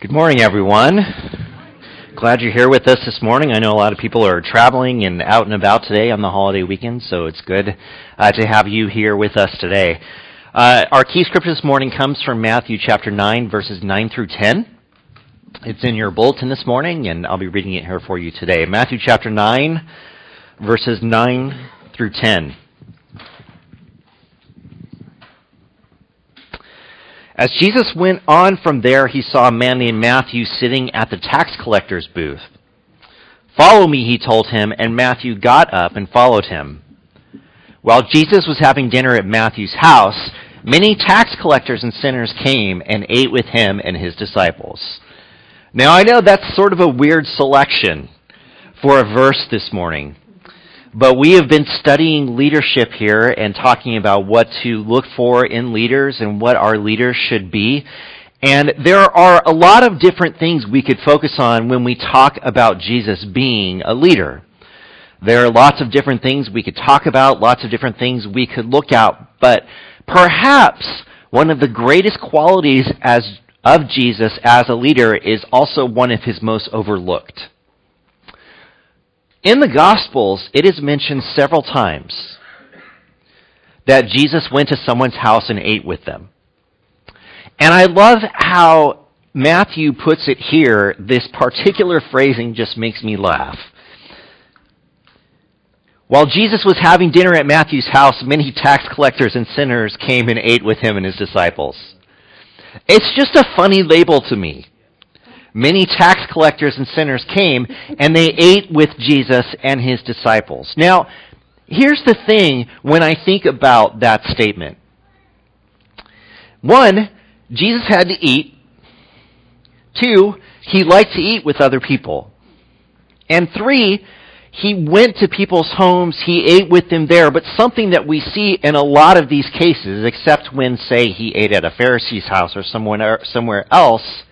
Good morning, everyone. Glad you're here with us this morning. I know a lot of people are traveling and out and about today on the holiday weekend, so it's good uh, to have you here with us today. Uh, our key scripture this morning comes from Matthew chapter 9, verses 9 through 10. It's in your bulletin this morning, and I'll be reading it here for you today. Matthew chapter 9, verses 9 through 10. As Jesus went on from there, he saw a man named Matthew sitting at the tax collector's booth. Follow me, he told him, and Matthew got up and followed him. While Jesus was having dinner at Matthew's house, many tax collectors and sinners came and ate with him and his disciples. Now I know that's sort of a weird selection for a verse this morning. But we have been studying leadership here and talking about what to look for in leaders and what our leaders should be. And there are a lot of different things we could focus on when we talk about Jesus being a leader. There are lots of different things we could talk about, lots of different things we could look at, but perhaps one of the greatest qualities as, of Jesus as a leader is also one of his most overlooked. In the Gospels, it is mentioned several times that Jesus went to someone's house and ate with them. And I love how Matthew puts it here. This particular phrasing just makes me laugh. While Jesus was having dinner at Matthew's house, many tax collectors and sinners came and ate with him and his disciples. It's just a funny label to me many tax collectors and sinners came and they ate with Jesus and his disciples. Now, here's the thing when I think about that statement. One, Jesus had to eat. Two, he liked to eat with other people. And three, he went to people's homes, he ate with them there, but something that we see in a lot of these cases, except when, say, he ate at a Pharisee's house or somewhere somewhere else,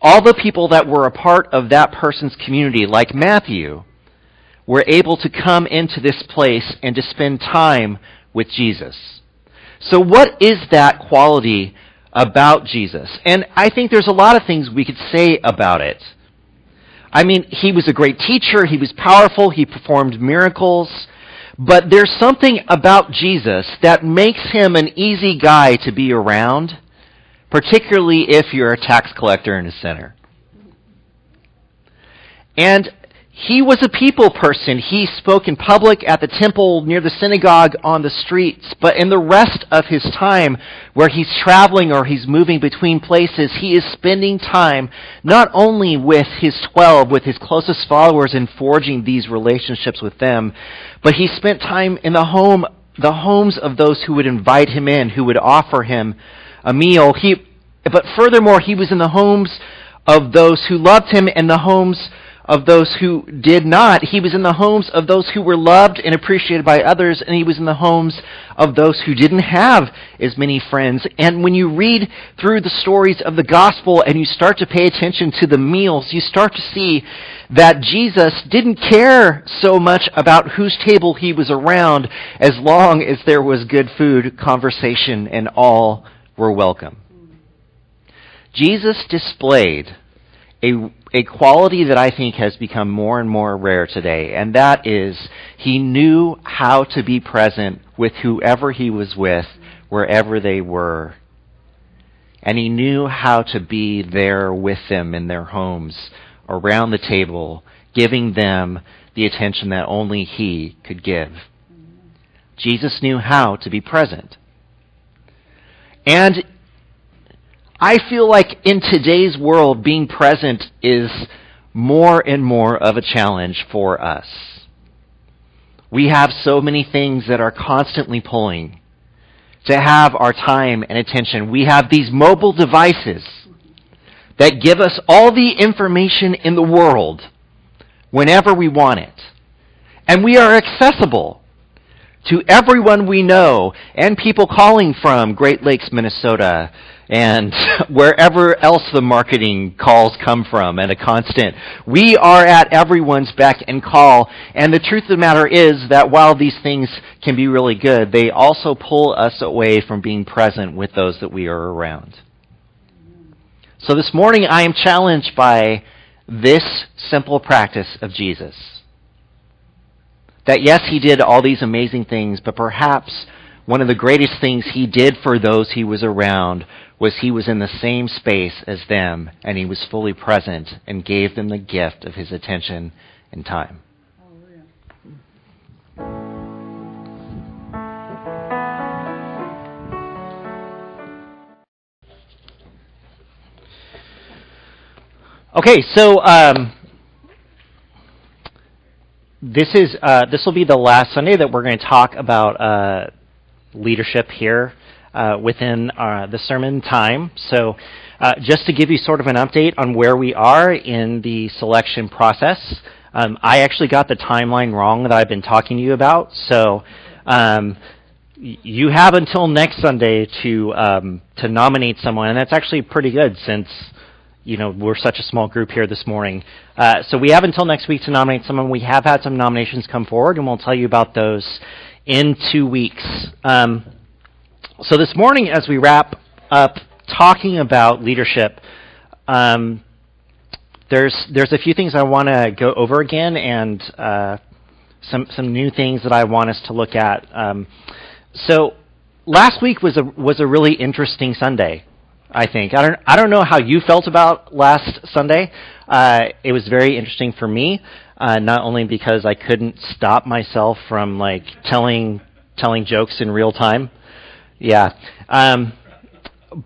all the people that were a part of that person's community, like Matthew, were able to come into this place and to spend time with Jesus. So what is that quality about Jesus? And I think there's a lot of things we could say about it. I mean, he was a great teacher, he was powerful, he performed miracles, but there's something about Jesus that makes him an easy guy to be around particularly if you're a tax collector and a sinner. And he was a people person. He spoke in public at the temple, near the synagogue, on the streets. But in the rest of his time, where he's traveling or he's moving between places, he is spending time not only with his twelve, with his closest followers, and forging these relationships with them, but he spent time in the home, the homes of those who would invite him in, who would offer him a meal. He, but furthermore, he was in the homes of those who loved him and the homes of those who did not. He was in the homes of those who were loved and appreciated by others, and he was in the homes of those who didn't have as many friends. And when you read through the stories of the gospel and you start to pay attention to the meals, you start to see that Jesus didn't care so much about whose table he was around as long as there was good food, conversation, and all were welcome. Jesus displayed a, a quality that I think has become more and more rare today, and that is he knew how to be present with whoever he was with, wherever they were. And he knew how to be there with them in their homes, around the table, giving them the attention that only he could give. Jesus knew how to be present. And I feel like in today's world, being present is more and more of a challenge for us. We have so many things that are constantly pulling to have our time and attention. We have these mobile devices that give us all the information in the world whenever we want it. And we are accessible to everyone we know and people calling from Great Lakes, Minnesota, and wherever else the marketing calls come from and a constant. We are at everyone's beck and call. And the truth of the matter is that while these things can be really good, they also pull us away from being present with those that we are around. So this morning I am challenged by this simple practice of Jesus. That yes, he did all these amazing things, but perhaps one of the greatest things he did for those he was around was he was in the same space as them and he was fully present and gave them the gift of his attention and time. Okay, so um, this is uh, this will be the last Sunday that we're going to talk about uh, leadership here uh, within uh, the sermon time. So, uh, just to give you sort of an update on where we are in the selection process, um, I actually got the timeline wrong that I've been talking to you about. So. Um, you have until next Sunday to um, to nominate someone, and that's actually pretty good since you know, we're such a small group here this morning. Uh, so we have until next week to nominate someone. We have had some nominations come forward, and we'll tell you about those in two weeks. Um, so this morning, as we wrap up talking about leadership, um, there's there's a few things I want to go over again, and uh, some some new things that I want us to look at. Um, so last week was a was a really interesting Sunday. I think. I don't, I don't know how you felt about last Sunday. Uh, it was very interesting for me, uh, not only because I couldn't stop myself from like telling telling jokes in real time. Yeah. Um,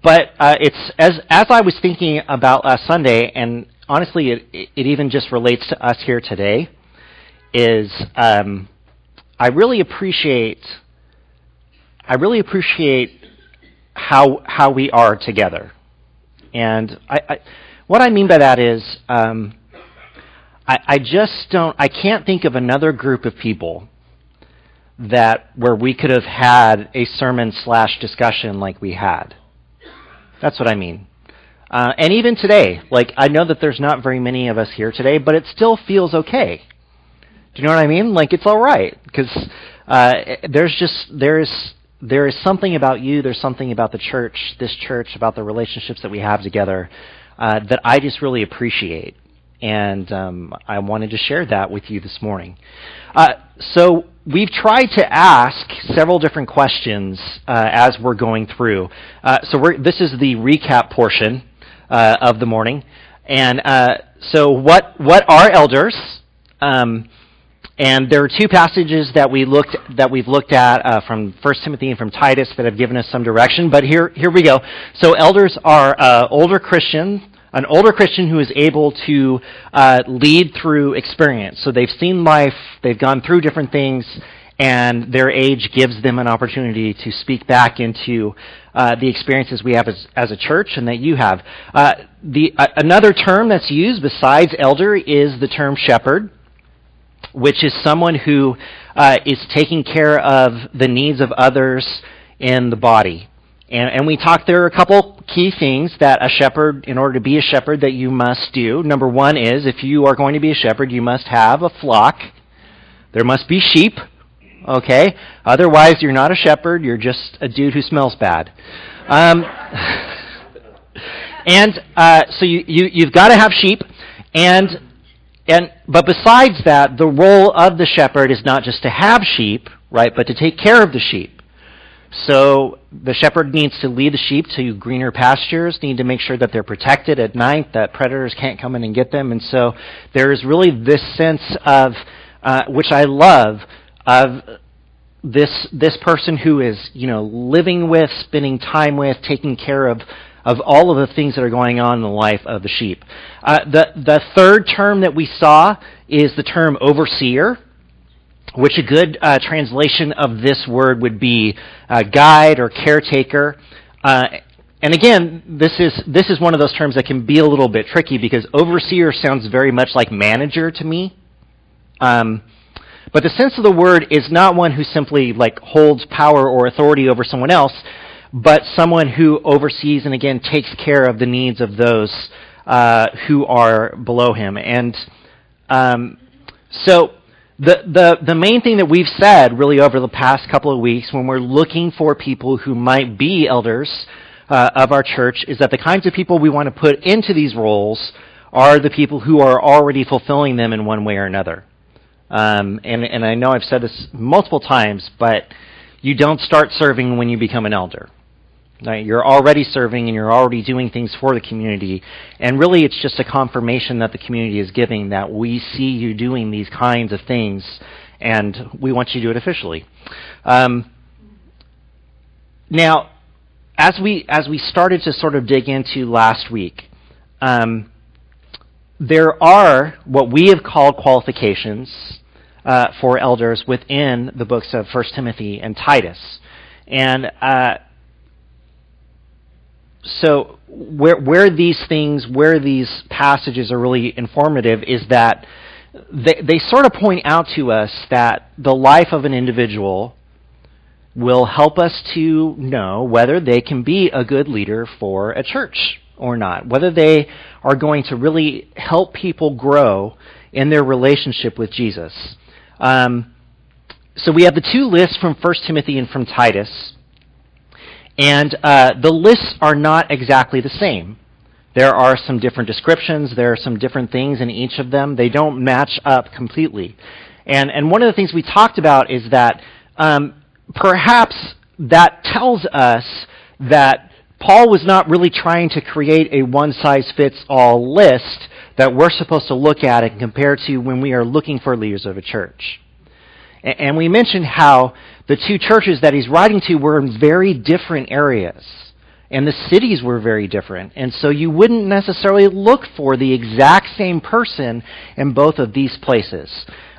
but uh, it's as as I was thinking about last Sunday, and honestly, it it even just relates to us here today. Is um, I really appreciate I really appreciate how how we are together. And I, I, what I mean by that is, um, I, I just don't. I can't think of another group of people that where we could have had a sermon slash discussion like we had. That's what I mean. Uh, and even today, like I know that there's not very many of us here today, but it still feels okay. Do you know what I mean? Like it's all right because uh, there's just there's there is something about you, there's something about the church, this church, about the relationships that we have together uh, that I just really appreciate. And um, I wanted to share that with you this morning. Uh, so we've tried to ask several different questions uh, as we're going through. Uh, so this is the recap portion uh, of the morning. And uh, so what, what are elders? Um, and there are two passages that we looked that we've looked at uh, from 1 Timothy and from Titus that have given us some direction. But here here we go. So elders are uh, older Christians, an older Christian who is able to uh, lead through experience. So they've seen life, they've gone through different things, and their age gives them an opportunity to speak back into uh, the experiences we have as, as, a church and that you have. Uh, the uh, another term that's used besides elder is the term shepherd which is someone who uh, is taking care of the needs of others in the body. And, and, we talked there are a couple key things that a shepherd, in order to be a shepherd, that you must do. Number one is if you are going to be a shepherd, you must have a flock. There must be sheep. Okay? Otherwise, you're not a shepherd, you're just a dude who smells bad. Um, and uh, so you, you, you've got to have sheep. And and, but besides that, the role of the shepherd is not just to have sheep, right, but to take care of the sheep. So the shepherd needs to lead the sheep to greener pastures, need to make sure that they're protected at night, that predators can't come in and get them. And so there is really this sense of, uh, which I love, of this this person who is you know living with, spending time with, taking care of of all of the things that are going on in the life of the sheep. Uh, the, the third term that we saw is the term overseer, which a good uh, translation of this word would be uh, guide or caretaker. Uh, and again, this is, this is one of those terms that can be a little bit tricky because overseer sounds very much like manager to me. Um, but the sense of the word is not one who simply like holds power or authority over someone else but someone who oversees and again takes care of the needs of those uh, who are below him. And um, so the, the, the main thing that we've said really over the past couple of weeks when we're looking for people who might be elders, uh, of our church is that the kinds of people we want to put into these roles are the people who are already fulfilling them in one way or another. Um, and, and I know I've said this multiple times, but you don't start serving when you become an elder. Right? You're already serving and you're already doing things for the community. And really, it's just a confirmation that the community is giving that we see you doing these kinds of things and we want you to do it officially. Um, now, as we as we started to sort of dig into last week, um, there are what we have called qualifications uh, for elders within the books of First Timothy and Titus, and uh, so where where these things, where these passages are really informative, is that they they sort of point out to us that the life of an individual will help us to know whether they can be a good leader for a church or not, whether they are going to really help people grow in their relationship with Jesus. Um, so we have the two lists from 1 Timothy and from Titus. And uh, the lists are not exactly the same. There are some different descriptions, there are some different things in each of them. They don't match up completely. And, and one of the things we talked about is that um, perhaps that tells us that Paul was not really trying to create a one size fits all list that we're supposed to look at and compare to when we are looking for leaders of a church. And we mentioned how the two churches that he's writing to were in very different areas. And the cities were very different. And so you wouldn't necessarily look for the exact same person in both of these places.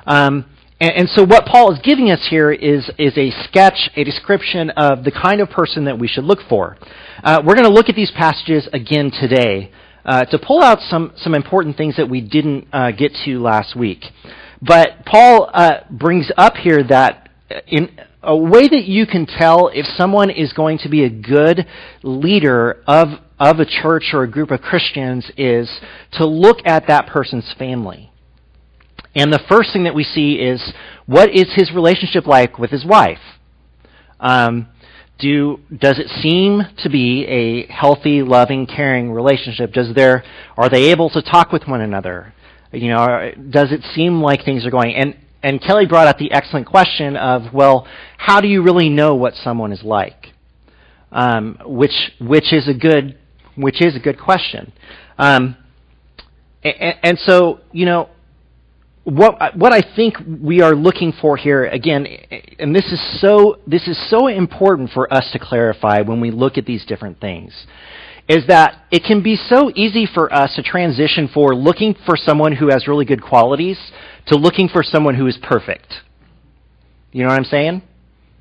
Um, and, and, so what Paul is giving us here is, is a sketch, a description of the kind of person that we should look for. Uh, we're going to look at these passages again today uh, to pull out some, some important things that we didn't uh, get to last week. But Paul uh, brings up here that in a way that you can tell if someone is going to be a good leader of, of a church or a group of Christians is to look at that person's family. And the first thing that we see is what is his relationship like with his wife? Um, do does it seem to be a healthy, loving, caring relationship? Does there are they able to talk with one another? You know, does it seem like things are going? And and Kelly brought up the excellent question of, well, how do you really know what someone is like? Um, which which is a good which is a good question. Um, and, and so you know what what I think we are looking for here again, and this is so this is so important for us to clarify when we look at these different things, is that it can be so easy for us to transition for looking for someone who has really good qualities to looking for someone who is perfect. You know what I'm saying?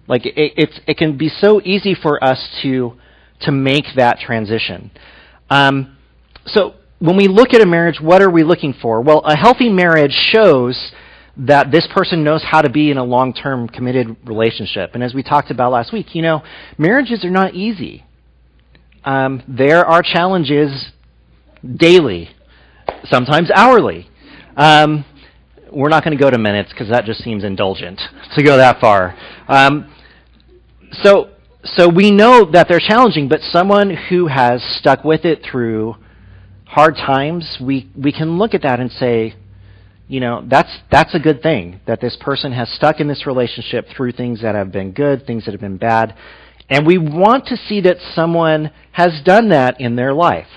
Like it, it's it can be so easy for us to to make that transition. Um, so when we look at a marriage, what are we looking for? Well, a healthy marriage shows that this person knows how to be in a long term committed relationship. And as we talked about last week, you know, marriages are not easy. Um, there are challenges daily, sometimes hourly. Um, we're not going to go to minutes because that just seems indulgent to go that far. Um, so, so we know that they're challenging, but someone who has stuck with it through hard times, we, we can look at that and say, you know, that's, that's a good thing that this person has stuck in this relationship through things that have been good, things that have been bad. And we want to see that someone has done that in their life.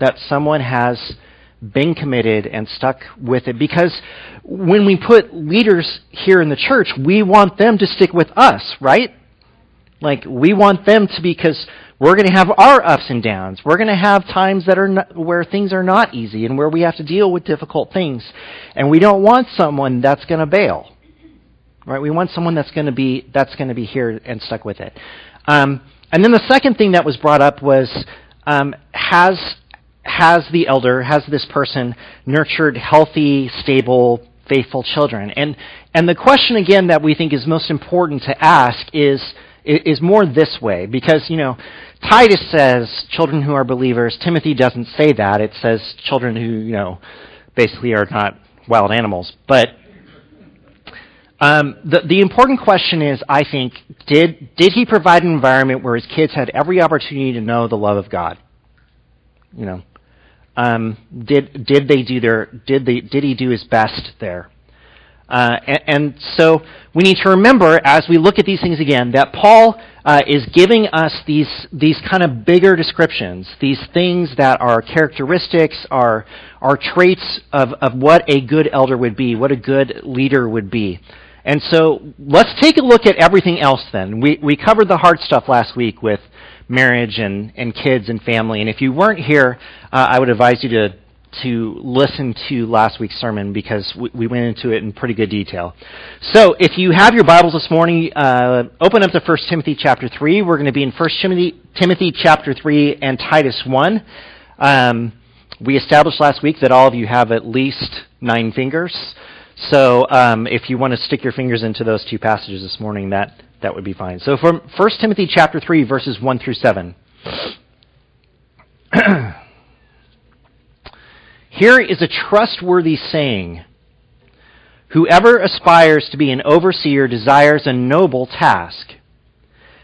That someone has been committed and stuck with it. Because when we put leaders here in the church, we want them to stick with us, right? Like, we want them to, because we're going to have our ups and downs. We're going to have times that are not, where things are not easy and where we have to deal with difficult things. And we don't want someone that's going to bail. Right? We want someone that's going to be that's going to be here and stuck with it. Um, and then the second thing that was brought up was um, has has the elder has this person nurtured healthy, stable, faithful children? And and the question again that we think is most important to ask is is more this way because you know Titus says children who are believers. Timothy doesn't say that. It says children who, you know, basically are not wild animals. But Um, the, the important question is, I think, did, did he provide an environment where his kids had every opportunity to know the love of God? You know, um, did did they do their did they did he do his best there? Uh, and, and, so we need to remember as we look at these things again that Paul uh, is giving us these these kind of bigger descriptions, these things that are characteristics, are are traits of, of what a good elder would be, what a good leader would be. And so let's take a look at everything else then. We we covered the hard stuff last week with marriage and, and kids and family. And if you weren't here, uh, I would advise you to to listen to last week's sermon because we, we, went into it in pretty good detail. So if you have your Bibles this morning, uh, open up to 1 Timothy chapter 3. We're going to be in 1 Timothy, Timothy chapter 3 and Titus 1. Um, we established last week that all of you have at least nine fingers. So um, if you want to stick your fingers into those two passages this morning, that, that would be fine. So from 1 Timothy chapter 3, verses 1 through 7. Here is a trustworthy saying Whoever aspires to be an overseer desires a noble task.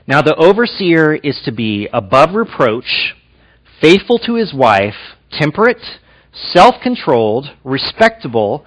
Now, the overseer is to be above reproach, faithful to his wife, temperate, self controlled, respectable,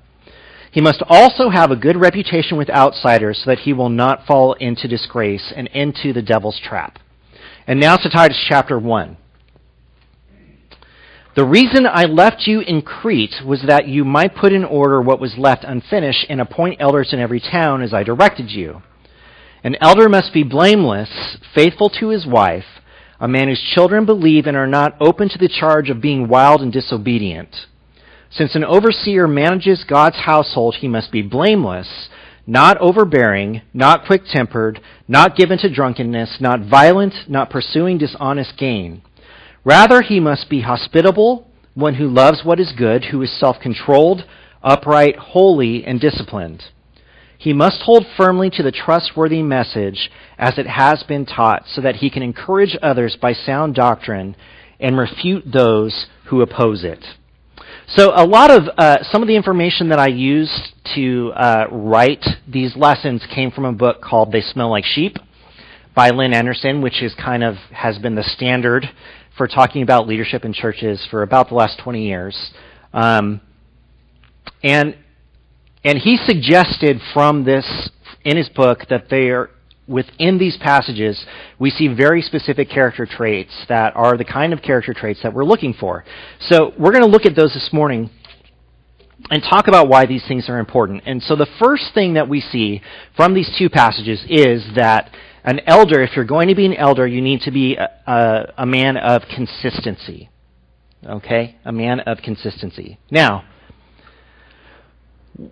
He must also have a good reputation with outsiders so that he will not fall into disgrace and into the devil's trap. And now to Titus chapter 1. The reason I left you in Crete was that you might put in order what was left unfinished and appoint elders in every town as I directed you. An elder must be blameless, faithful to his wife, a man whose children believe and are not open to the charge of being wild and disobedient. Since an overseer manages God's household, he must be blameless, not overbearing, not quick tempered, not given to drunkenness, not violent, not pursuing dishonest gain. Rather, he must be hospitable, one who loves what is good, who is self controlled, upright, holy, and disciplined. He must hold firmly to the trustworthy message as it has been taught, so that he can encourage others by sound doctrine and refute those who oppose it. So, a lot of uh, some of the information that I used to uh, write these lessons came from a book called "They Smell Like Sheep" by Lynn Anderson, which is kind of has been the standard for talking about leadership in churches for about the last 20 years. Um, and, and he suggested from this, in his book, that they are, within these passages, we see very specific character traits that are the kind of character traits that we're looking for. So we're going to look at those this morning and talk about why these things are important. And so the first thing that we see from these two passages is that an elder, if you're going to be an elder, you need to be a, a, a man of consistency. Okay? A man of consistency. Now,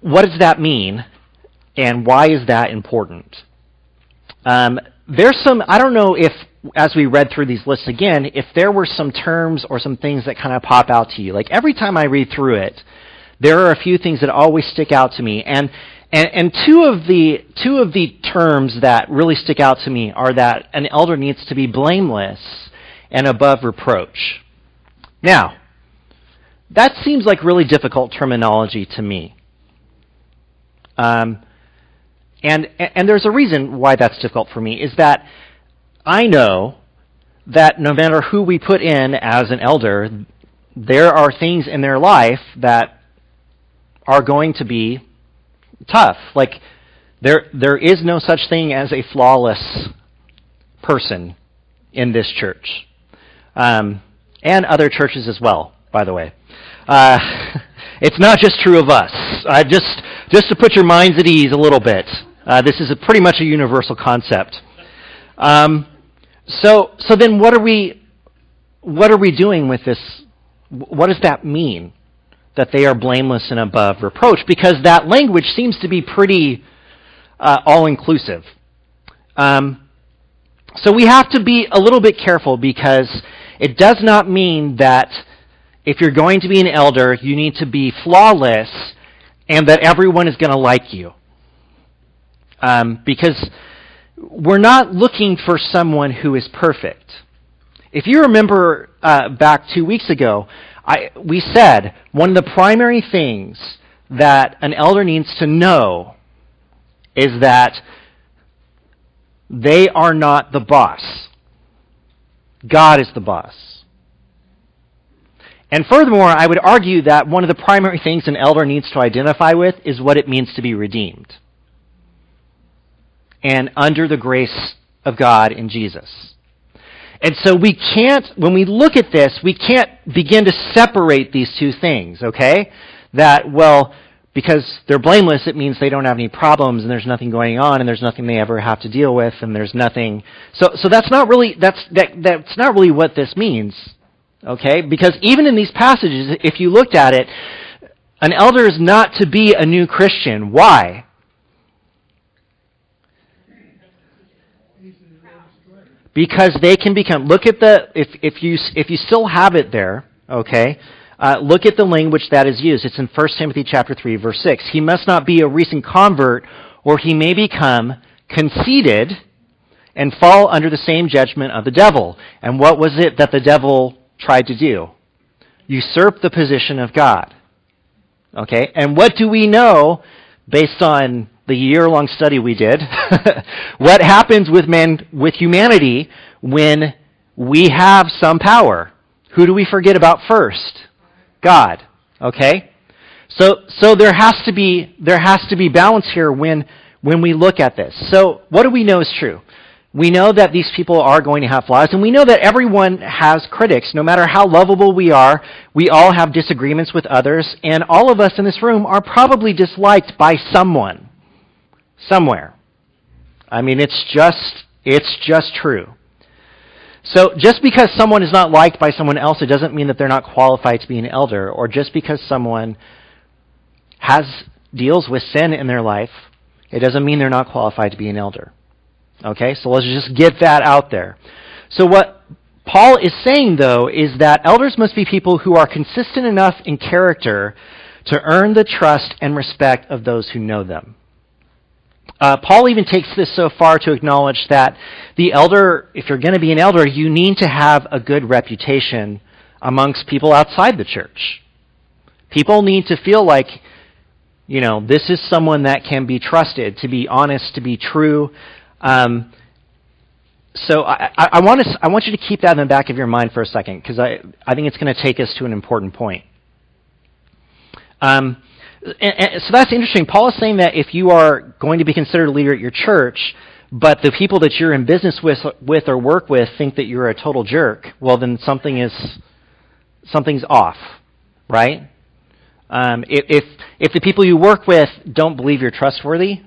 what does that mean, and why is that important? Um, there's some, I don't know if, as we read through these lists again, if there were some terms or some things that kind of pop out to you. Like every time I read through it, there are a few things that always stick out to me. And and, and two of the two of the terms that really stick out to me are that an elder needs to be blameless and above reproach. Now, that seems like really difficult terminology to me. Um, and and there's a reason why that's difficult for me is that I know that no matter who we put in as an elder, there are things in their life that are going to be tough. Like there there is no such thing as a flawless person in this church, um, and other churches as well. By the way, uh, it's not just true of us. Just just to put your minds at ease a little bit. Uh, this is a pretty much a universal concept. Um, so so then what are we what are we doing with this? What does that mean? that they are blameless and above reproach because that language seems to be pretty uh, all inclusive. Um, so we have to be a little bit careful because it does not mean that if you're going to be an elder, you need to be flawless and that everyone is going to like you. Um, because we're not looking for someone who is perfect. If you remember uh, back two weeks ago, I, we said one of the primary things that an elder needs to know is that they are not the boss. God is the boss. And furthermore, I would argue that one of the primary things an elder needs to identify with is what it means to be redeemed. And under the grace of God in Jesus. And so we can't, when we look at this, we can't begin to separate these two things, okay? That, well, because they're blameless, it means they don't have any problems and there's nothing going on and there's nothing they ever have to deal with and there's nothing. So, so that's not really, that's, that, that's not really what this means. Okay? Because even in these passages, if you looked at it, an elder is not to be a new Christian. Why? Because they can become, look at the, if, if you, if you still have it there, okay, uh, look at the language that is used. It's in 1 Timothy chapter 3, verse 6. He must not be a recent convert, or he may become conceited and fall under the same judgment of the devil. And what was it that the devil tried to do? Usurp the position of God. Okay? And what do we know based on the year-long study we did? what happens with men, with humanity when we have some power? Who do we forget about first? God. Okay? So, so there has to be, there has to be balance here when, when we look at this. So what do we know is true? We know that these people are going to have flaws, and we know that everyone has critics. No matter how lovable we are, we all have disagreements with others, and all of us in this room are probably disliked by someone. Somewhere. I mean, it's just, it's just true. So just because someone is not liked by someone else, it doesn't mean that they're not qualified to be an elder. Or just because someone has deals with sin in their life, it doesn't mean they're not qualified to be an elder. Okay, so let's just get that out there. So what Paul is saying, though, is that elders must be people who are consistent enough in character to earn the trust and respect of those who know them. Uh, Paul even takes this so far to acknowledge that the elder, if you're going to be an elder, you need to have a good reputation amongst people outside the church. People need to feel like, you know, this is someone that can be trusted, to be honest, to be true. Um, so I, I, I, want to, I want you to keep that in the back of your mind for a second, because I, I think it's going to take us to an important point. Um, and, and, so that's interesting. Paul is saying that if you are going to be considered a leader at your church, but the people that you're in business with, with or work with think that you're a total jerk, well, then something is something's off, right? Um, if, if if the people you work with don't believe you're trustworthy,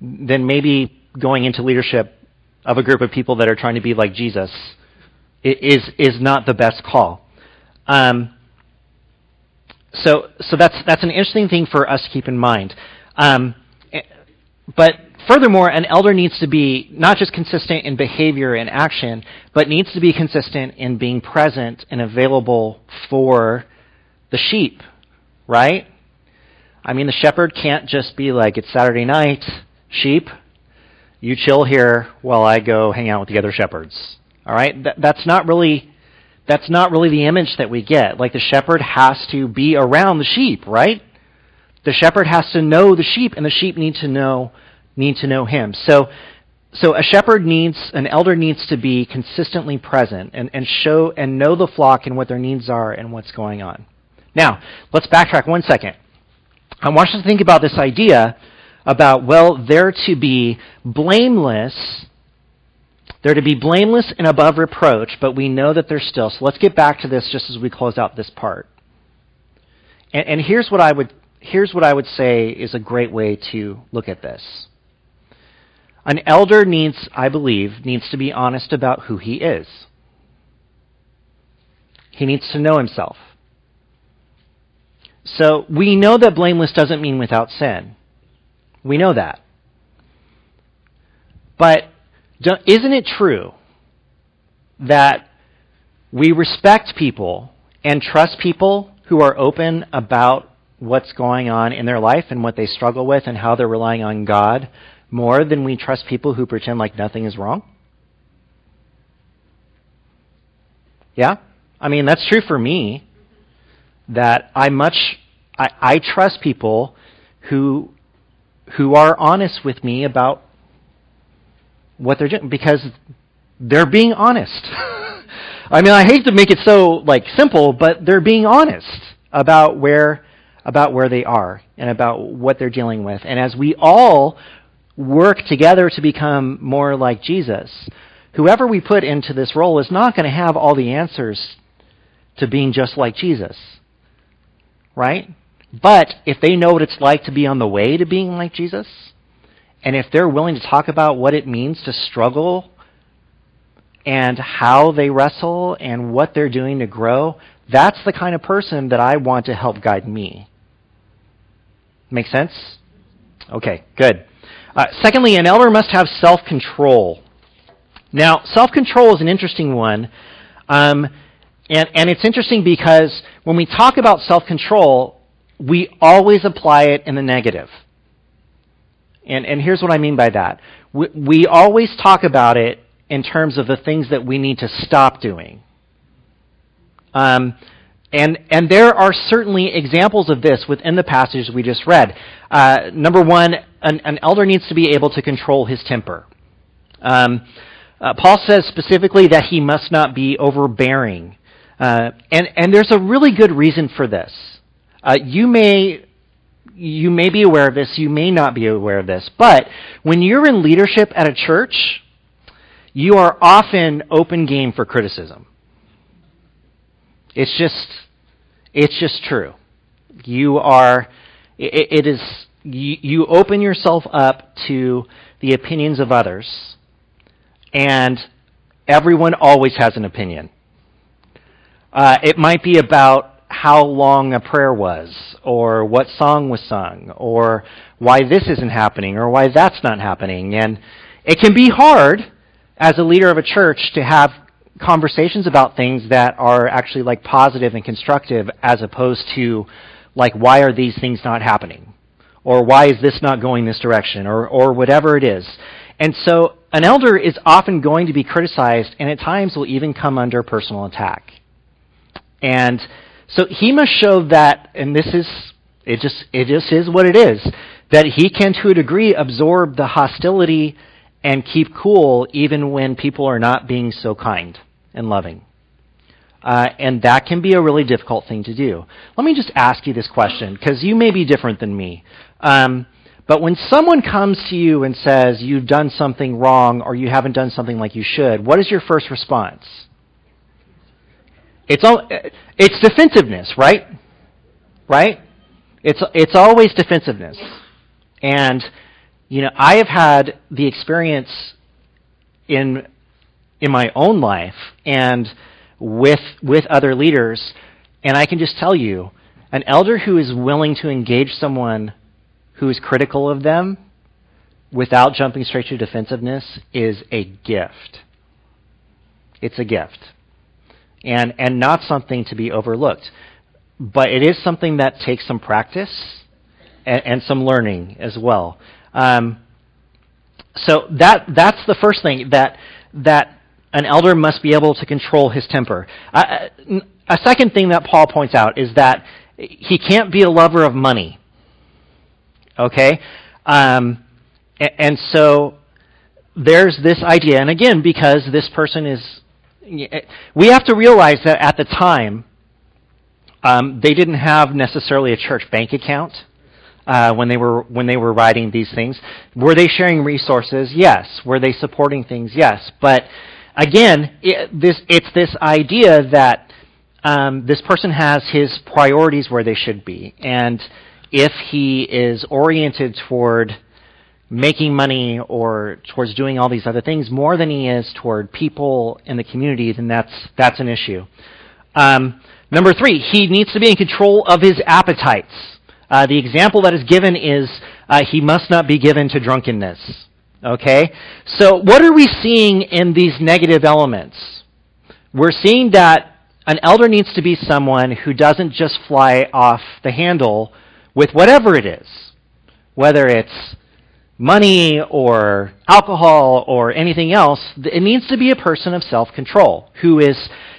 then maybe going into leadership of a group of people that are trying to be like Jesus is is not the best call. Um, so, so that's, that's an interesting thing for us to keep in mind. Um, but furthermore, an elder needs to be not just consistent in behavior and action, but needs to be consistent in being present and available for the sheep, right? I mean, the shepherd can't just be like, it's Saturday night, sheep, you chill here while I go hang out with the other shepherds. All right? that's not really that's not really the image that we get. Like the shepherd has to be around the sheep, right? The shepherd has to know the sheep, and the sheep need to know need to know him. So so a shepherd needs an elder needs to be consistently present and, and show and know the flock and what their needs are and what's going on. Now, let's backtrack one second. I want you to think about this idea about, well, they're to be blameless they're to be blameless and above reproach, but we know that they're still. So let's get back to this just as we close out this part. And, and here's what I would here's what I would say is a great way to look at this. An elder needs, I believe, needs to be honest about who he is. He needs to know himself. So we know that blameless doesn't mean without sin. We know that. But isn't it true that we respect people and trust people who are open about what's going on in their life and what they struggle with and how they're relying on God more than we trust people who pretend like nothing is wrong? Yeah? I mean, that's true for me. That I much, I, I trust people who, who are honest with me about what they're doing because they're being honest. I mean, I hate to make it so like simple, but they're being honest about where about where they are and about what they're dealing with. And as we all work together to become more like Jesus, whoever we put into this role is not going to have all the answers to being just like Jesus. Right? But if they know what it's like to be on the way to being like Jesus, and if they're willing to talk about what it means to struggle and how they wrestle and what they're doing to grow, that's the kind of person that I want to help guide me. Make sense? Okay, good. Uh, secondly, an elder must have self control. Now, self control is an interesting one. Um, and, and it's interesting because when we talk about self control, we always apply it in the negative. And, and here's what I mean by that. We, we always talk about it in terms of the things that we need to stop doing. Um, and, and there are certainly examples of this within the passage we just read. Uh, number one, an, an, elder needs to be able to control his temper. Um, uh, Paul says specifically that he must not be overbearing. Uh, and, and there's a really good reason for this. Uh, you may you may be aware of this, you may not be aware of this, but when you're in leadership at a church, you are often open game for criticism. It's just, it's just true. You are, it, it is, you, you open yourself up to the opinions of others, and everyone always has an opinion. Uh, it might be about how long a prayer was, or what song was sung, or why this isn't happening, or why that's not happening. And it can be hard as a leader of a church to have conversations about things that are actually like positive and constructive as opposed to like why are these things not happening? Or why is this not going this direction? Or or whatever it is. And so an elder is often going to be criticized and at times will even come under personal attack. And so he must show that and this is it just it just is what it is that he can to a degree absorb the hostility and keep cool even when people are not being so kind and loving. Uh, and that can be a really difficult thing to do. Let me just ask you this question, because you may be different than me. Um, but when someone comes to you and says you've done something wrong or you haven't done something like you should, what is your first response? It's all, it's defensiveness, right? Right? It's it's always defensiveness. And you know, I have had the experience in in my own life and with with other leaders, and I can just tell you, an elder who is willing to engage someone who is critical of them without jumping straight to defensiveness is a gift. It's a gift. And and not something to be overlooked. But it is something that takes some practice and, and some learning as well. Um, so that that's the first thing that that an elder must be able to control his temper. Uh, a second thing that Paul points out is that he can't be a lover of money. Okay, um, and so there's this idea, and again, because this person is, we have to realize that at the time, um, they didn't have necessarily a church bank account uh, when they were when they were writing these things. Were they sharing resources? Yes. Were they supporting things? Yes. But again, it, this it's this idea that um, this person has his priorities where they should be, and if he is oriented toward making money or towards doing all these other things more than he is toward people in the community, then that's that's an issue. Um, number three, he needs to be in control of his appetites. Uh, the example that is given is uh, he must not be given to drunkenness. Okay? So, what are we seeing in these negative elements? We're seeing that an elder needs to be someone who doesn't just fly off the handle with whatever it is, whether it's money or alcohol or anything else. It needs to be a person of self control who is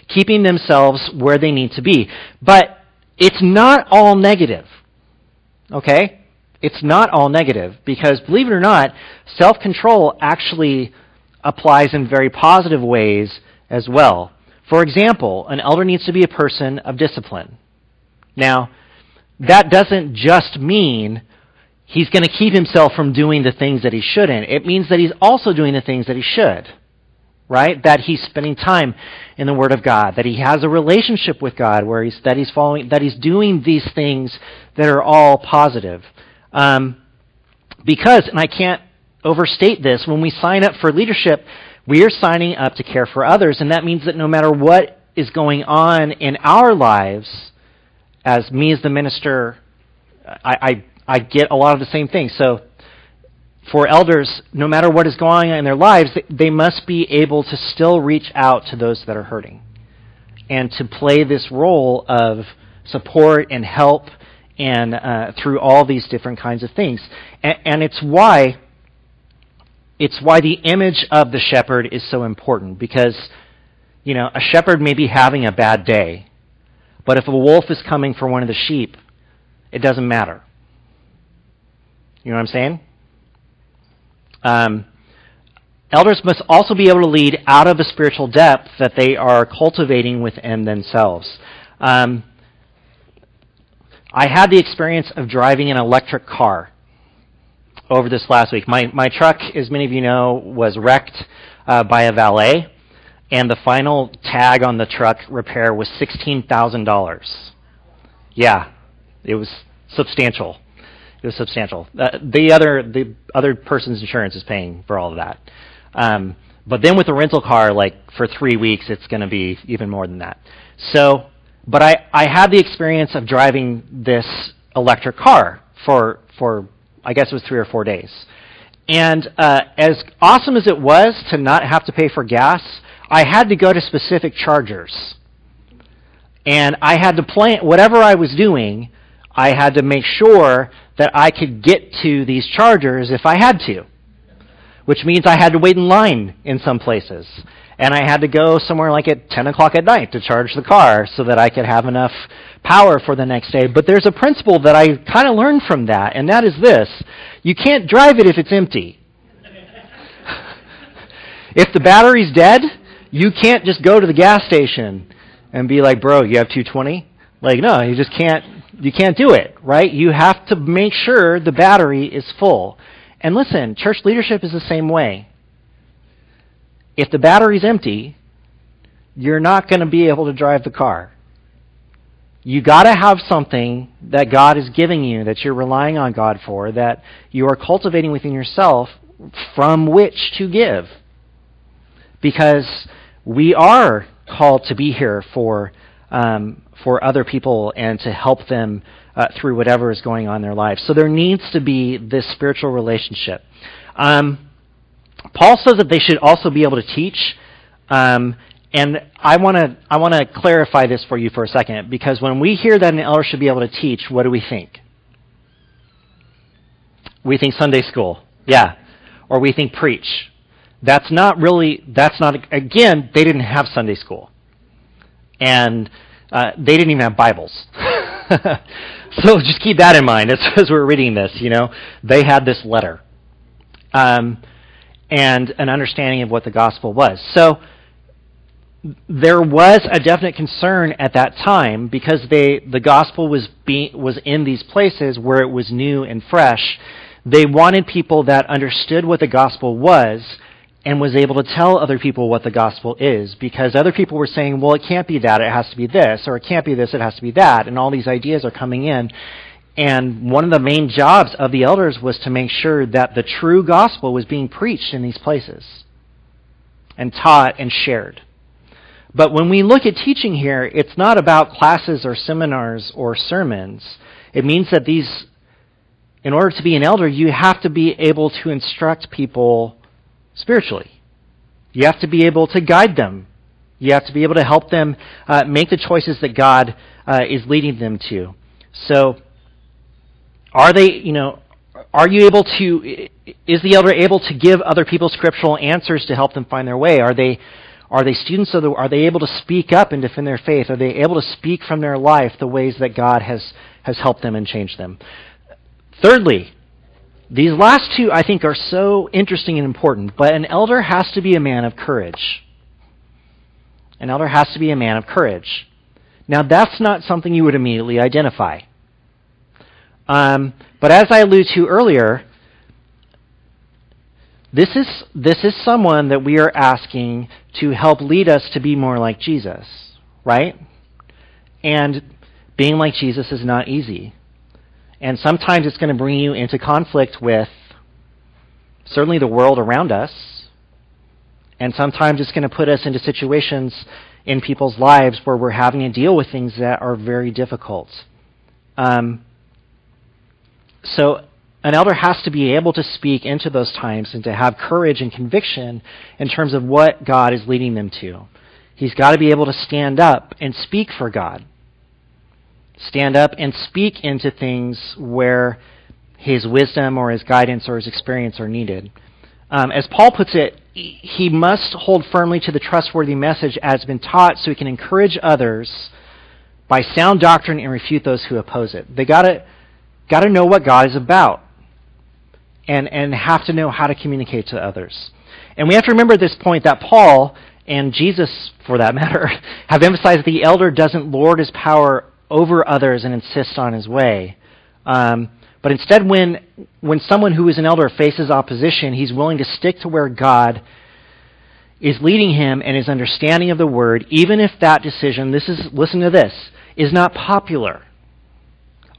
keeping themselves where they need to be. But it's not all negative. Okay? It's not all negative because, believe it or not, self control actually applies in very positive ways as well. For example, an elder needs to be a person of discipline. Now, that doesn't just mean he's going to keep himself from doing the things that he shouldn't. It means that he's also doing the things that he should. Right? That he's spending time in the Word of God, that he has a relationship with God where he's, that he's following, that he's doing these things that are all positive. Um, because, and I can't overstate this, when we sign up for leadership, we are signing up to care for others, and that means that no matter what is going on in our lives, as me as the minister, I, I, I get a lot of the same things. So, for elders, no matter what is going on in their lives, they must be able to still reach out to those that are hurting and to play this role of support and help and uh, through all these different kinds of things. And, and it's why it's why the image of the shepherd is so important because you know a shepherd may be having a bad day, but if a wolf is coming for one of the sheep, it doesn't matter. You know what I'm saying? Um, elders must also be able to lead out of the spiritual depth that they are cultivating within themselves. Um, I had the experience of driving an electric car over this last week. My, my truck, as many of you know, was wrecked uh, by a valet, and the final tag on the truck repair was $16,000. Yeah, it was substantial. It was substantial. Uh, the other the other person's insurance is paying for all of that. Um, but then with the rental car, like for three weeks, it's going to be even more than that. So but I, I had the experience of driving this electric car for, for I guess it was three or four days. And uh, as awesome as it was to not have to pay for gas, I had to go to specific chargers. And I had to plan, whatever I was doing, I had to make sure that I could get to these chargers if I had to. Which means I had to wait in line in some places and I had to go somewhere like at 10 o'clock at night to charge the car so that I could have enough power for the next day. But there's a principle that I kind of learned from that, and that is this you can't drive it if it's empty. if the battery's dead, you can't just go to the gas station and be like, bro, you have 220? Like, no, you just can't, you can't do it, right? You have to make sure the battery is full. And listen, church leadership is the same way if the battery's empty, you're not going to be able to drive the car. You got to have something that God is giving you that you're relying on God for that you are cultivating within yourself from which to give. Because we are called to be here for um, for other people and to help them uh, through whatever is going on in their lives. So there needs to be this spiritual relationship. Um, Paul says that they should also be able to teach. Um, and I want to I want to clarify this for you for a second because when we hear that an elder should be able to teach, what do we think? We think Sunday school, yeah, or we think preach. That's not really. That's not again. They didn't have Sunday school, and uh, they didn't even have Bibles. so just keep that in mind as, as we're reading this. You know, they had this letter. Um, and an understanding of what the gospel was. So there was a definite concern at that time because they, the gospel was, be, was in these places where it was new and fresh. They wanted people that understood what the gospel was and was able to tell other people what the gospel is because other people were saying, well, it can't be that, it has to be this, or it can't be this, it has to be that, and all these ideas are coming in. And one of the main jobs of the elders was to make sure that the true gospel was being preached in these places and taught and shared. But when we look at teaching here, it's not about classes or seminars or sermons. It means that these in order to be an elder, you have to be able to instruct people spiritually. You have to be able to guide them. You have to be able to help them uh, make the choices that God uh, is leading them to. So, are they, you know, are you able to, is the elder able to give other people scriptural answers to help them find their way? Are they, are they students of the, are they able to speak up and defend their faith? Are they able to speak from their life the ways that God has, has helped them and changed them? Thirdly, these last two I think are so interesting and important, but an elder has to be a man of courage. An elder has to be a man of courage. Now, that's not something you would immediately identify. Um, but as I alluded to earlier, this is, this is someone that we are asking to help lead us to be more like Jesus, right? And being like Jesus is not easy. And sometimes it's going to bring you into conflict with certainly the world around us. And sometimes it's going to put us into situations in people's lives where we're having to deal with things that are very difficult. Um, so an elder has to be able to speak into those times and to have courage and conviction in terms of what God is leading them to. He's got to be able to stand up and speak for God. Stand up and speak into things where his wisdom or his guidance or his experience are needed. Um, as Paul puts it, he must hold firmly to the trustworthy message as been taught so he can encourage others by sound doctrine and refute those who oppose it. They got to got to know what God is about and, and have to know how to communicate to others. And we have to remember at this point that Paul and Jesus, for that matter, have emphasized the elder doesn't lord his power over others and insist on his way. Um, but instead, when, when someone who is an elder faces opposition, he's willing to stick to where God is leading him and his understanding of the word, even if that decision, this is, listen to this, is not popular.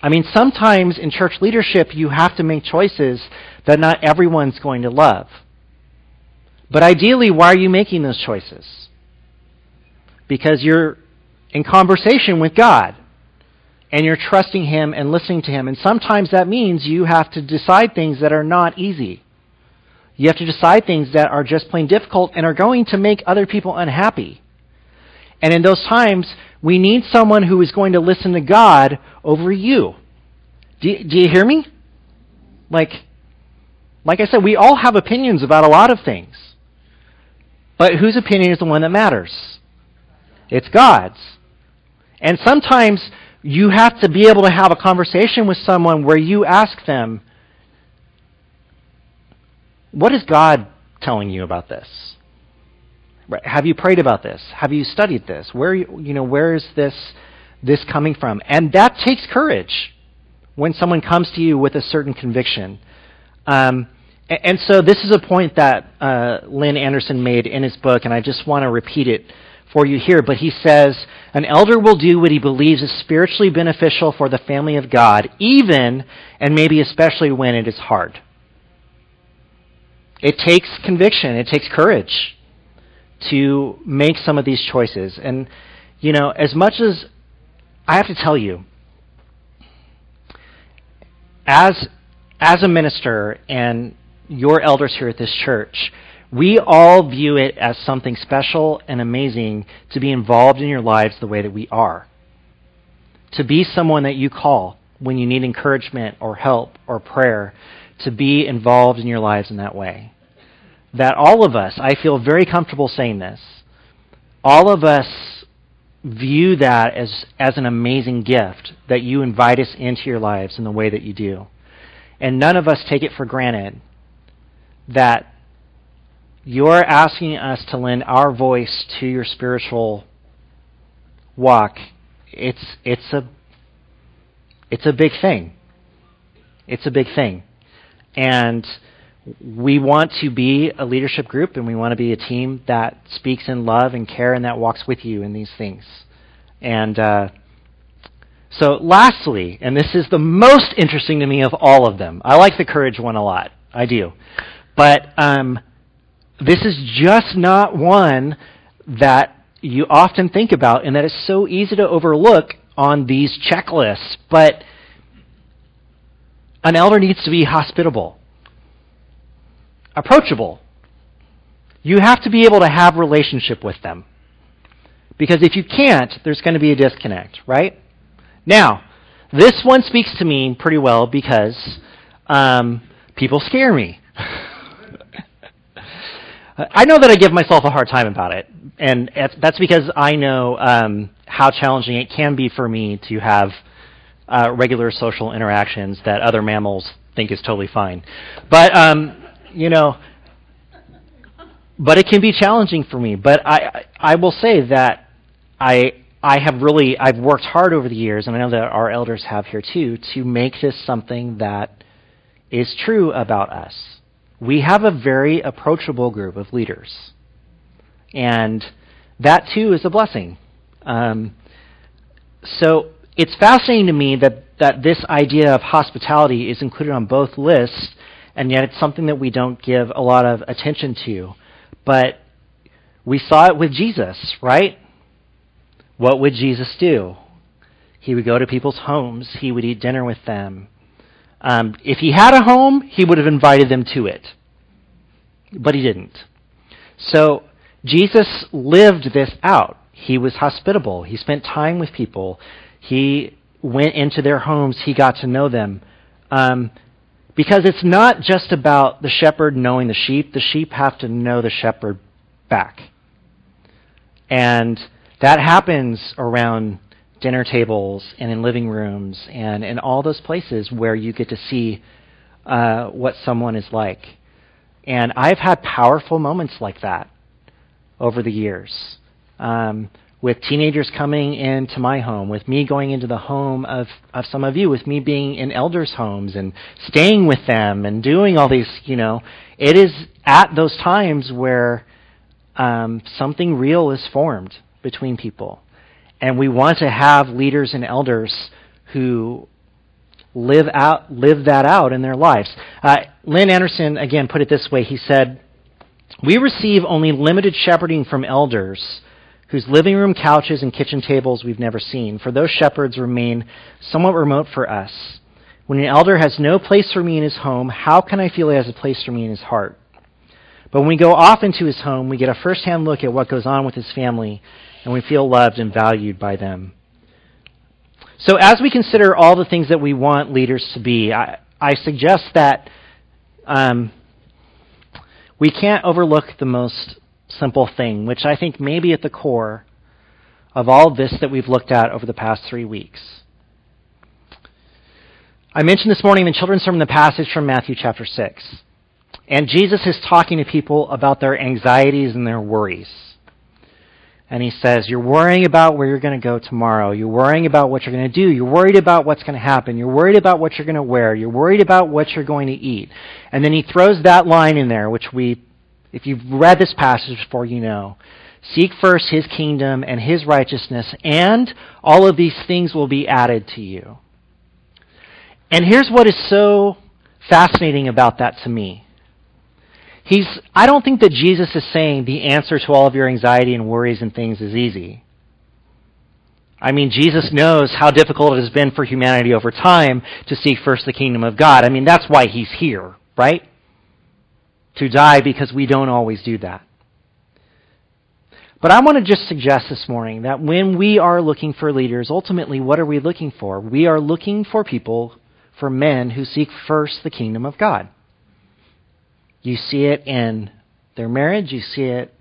I mean, sometimes in church leadership, you have to make choices that not everyone's going to love. But ideally, why are you making those choices? Because you're in conversation with God and you're trusting Him and listening to Him. And sometimes that means you have to decide things that are not easy. You have to decide things that are just plain difficult and are going to make other people unhappy. And in those times, we need someone who is going to listen to God over you. Do, you, do you hear me? Like, like I said, we all have opinions about a lot of things. But whose opinion is the one that matters? It's God's. And sometimes you have to be able to have a conversation with someone where you ask them, What is God telling you about this? Have you prayed about this? Have you studied this? Where you know where is this this coming from? And that takes courage when someone comes to you with a certain conviction. Um, and so this is a point that uh, Lynn Anderson made in his book, and I just want to repeat it for you here. But he says, An elder will do what he believes is spiritually beneficial for the family of God, even and maybe especially when it is hard. It takes conviction, it takes courage to make some of these choices. And, you know, as much as I have to tell you, as, as a minister and your elders here at this church, we all view it as something special and amazing to be involved in your lives the way that we are. To be someone that you call when you need encouragement or help or prayer, to be involved in your lives in that way that all of us, I feel very comfortable saying this, all of us view that as, as an amazing gift that you invite us into your lives in the way that you do. And none of us take it for granted that you're asking us to lend our voice to your spiritual walk. It's, it's, a, it's a big thing. It's a big thing. And we want to be a leadership group and we want to be a team that speaks in love and care and that walks with you in these things. And uh, so, lastly, and this is the most interesting to me of all of them, I like the courage one a lot. I do. But um, this is just not one that you often think about and that is so easy to overlook on these checklists. But An elder needs to be hospitable, approachable. You have to be able to have a relationship with them. Because if you can't, there's going to be a disconnect, right? Now, this one speaks to me pretty well because um, people scare me. I know that I give myself a hard time about it, and that's because I know um, how challenging it can be for me to have uh, regular social interactions that other mammals think is totally fine. But um, you know, but it can be challenging for me. But I I will say that I I have really I've worked hard over the years, and I know that our elders have here too, to make this something that is true about us we have a very approachable group of leaders. And that too is a blessing. Um, so it's fascinating to me that, that this idea of hospitality is included on both lists, and yet it's something that we don't give a lot of attention to. But we saw it with Jesus, right? What would Jesus do? He would go to people's homes, he would eat dinner with them, um, if he had a home, he would have invited them to it. But he didn't. So Jesus lived this out. He was hospitable. He spent time with people. He went into their homes. He got to know them. Um, because it's not just about the shepherd knowing the sheep. The sheep have to know the shepherd back. And that happens around dinner tables and in living rooms and in all those places where you get to see uh, what someone is like. And I've had powerful moments like that over the years. Um, with teenagers coming into my home, with me going into the home of, of some of you, with me being in elders' homes and staying with them and doing all these, you know, it is at those times where um, something real is formed between people. And we want to have leaders and elders who live out live that out in their lives. Uh, Lynn Anderson again put it this way. He said, "We receive only limited shepherding from elders." Whose living room couches and kitchen tables we've never seen, for those shepherds remain somewhat remote for us. When an elder has no place for me in his home, how can I feel he has a place for me in his heart? But when we go off into his home, we get a first hand look at what goes on with his family and we feel loved and valued by them. So, as we consider all the things that we want leaders to be, I, I suggest that um, we can't overlook the most simple thing, which I think may be at the core of all this that we've looked at over the past three weeks. I mentioned this morning in the children's sermon the passage from Matthew chapter 6. And Jesus is talking to people about their anxieties and their worries and he says, You're worrying about where you're going to go tomorrow. You're worrying about what you're going to do. You're worried about what's going to happen. You're worried about what you're going to wear. You're worried about what you're going to eat. And then he throws that line in there, which we, if you've read this passage before, you know. Seek first his kingdom and his righteousness, and all of these things will be added to you. And here's what is so fascinating about that to me. He's, I don't think that Jesus is saying the answer to all of your anxiety and worries and things is easy. I mean, Jesus knows how difficult it has been for humanity over time to seek first the kingdom of God. I mean, that's why he's here, right? To die because we don't always do that. But I want to just suggest this morning that when we are looking for leaders, ultimately, what are we looking for? We are looking for people, for men who seek first the kingdom of God. You see it in their marriage, you see it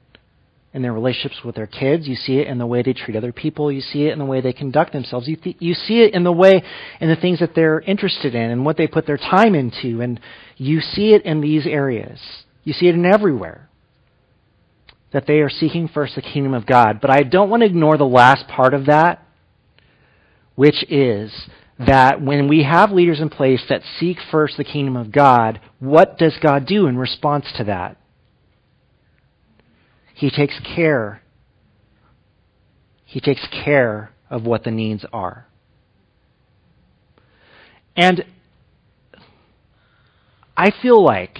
in their relationships with their kids, you see it in the way they treat other people, you see it in the way they conduct themselves, you, th- you see it in the way, in the things that they're interested in and what they put their time into, and you see it in these areas. You see it in everywhere. That they are seeking first the kingdom of God. But I don't want to ignore the last part of that, which is that when we have leaders in place that seek first the kingdom of God, what does God do in response to that? He takes care. He takes care of what the needs are. And I feel like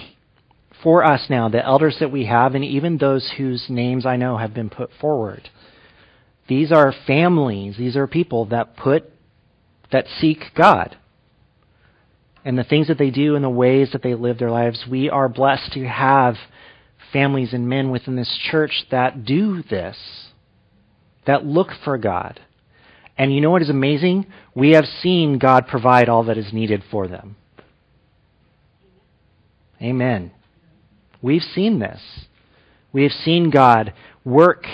for us now, the elders that we have, and even those whose names I know have been put forward, these are families, these are people that put that seek God. and the things that they do and the ways that they live their lives. We are blessed to have families and men within this church that do this, that look for God. And you know what is amazing? We have seen God provide all that is needed for them. Amen. We've seen this. We have seen God work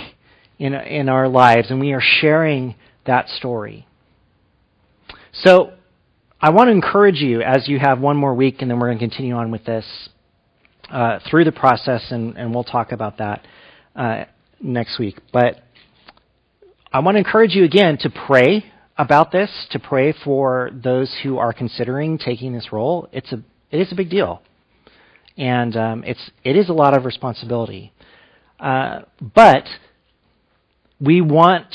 in, in our lives, and we are sharing that story. So, I want to encourage you as you have one more week, and then we're going to continue on with this uh, through the process, and, and, we'll talk about that uh, next week. But I want to encourage you again to pray about this, to pray for those who are considering taking this role. It's a it is a big deal, and um, it's it is a lot of responsibility. Uh, but we want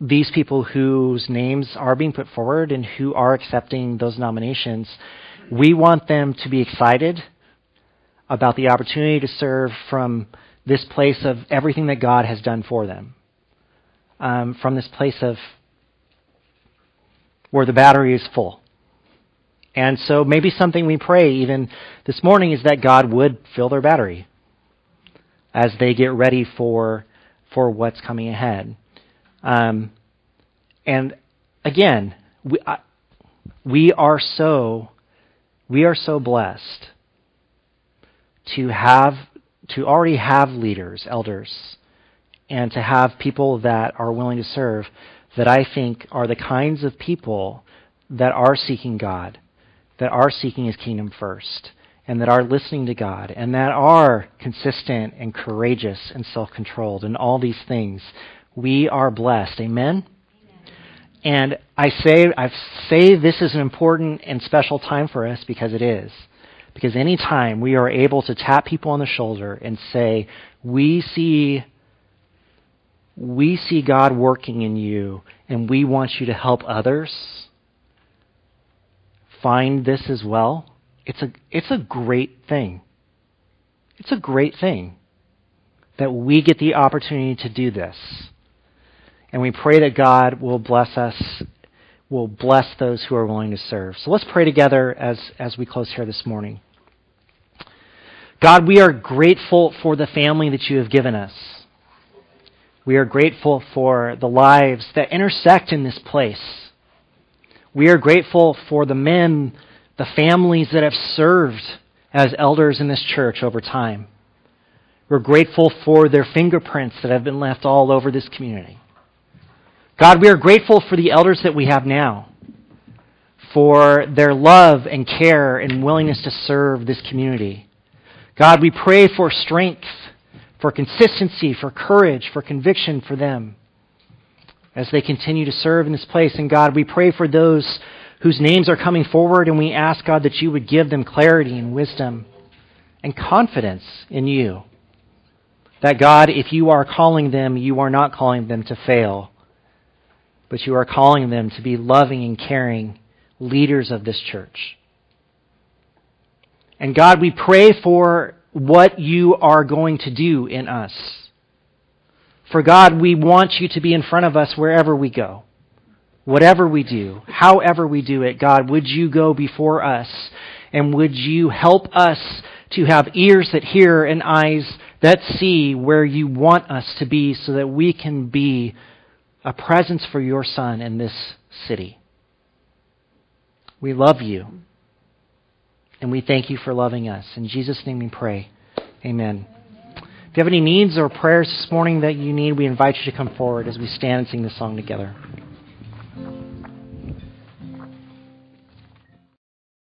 these people whose names are being put forward and who are accepting those nominations, we want them to be excited about the opportunity to serve from this place of everything that God has done for them. Um, from this place of where the battery is full. And so maybe something we pray even this morning is that God would fill their battery as they get ready for for what's coming ahead. Um, and again, we, I, we are so we are so blessed to have to already have leaders, elders, and to have people that are willing to serve that I think are the kinds of people that are seeking God, that are seeking his kingdom first, and that are listening to God, and that are consistent and courageous and self-controlled and all these things we are blessed. Amen? And I say, I say this is an important and special time for us because it is. Because anytime we are able to tap people on the shoulder and say, we see, we see God working in you and we want you to help others find this as well, it's a, it's a great thing. It's a great thing that we get the opportunity to do this. And we pray that God will bless us, will bless those who are willing to serve. So let's pray together as, as we close here this morning. God, we are grateful for the family that you have given us. We are grateful for the lives that intersect in this place. We are grateful for the men, the families that have served as elders in this church over time. We're grateful for their fingerprints that have been left all over this community. God, we are grateful for the elders that we have now, for their love and care and willingness to serve this community. God, we pray for strength, for consistency, for courage, for conviction for them as they continue to serve in this place. And God, we pray for those whose names are coming forward, and we ask, God, that you would give them clarity and wisdom and confidence in you. That, God, if you are calling them, you are not calling them to fail but you are calling them to be loving and caring leaders of this church. And God, we pray for what you are going to do in us. For God, we want you to be in front of us wherever we go. Whatever we do, however we do it, God, would you go before us and would you help us to have ears that hear and eyes that see where you want us to be so that we can be a presence for your Son in this city. We love you. And we thank you for loving us. In Jesus' name we pray. Amen. If you have any needs or prayers this morning that you need, we invite you to come forward as we stand and sing this song together.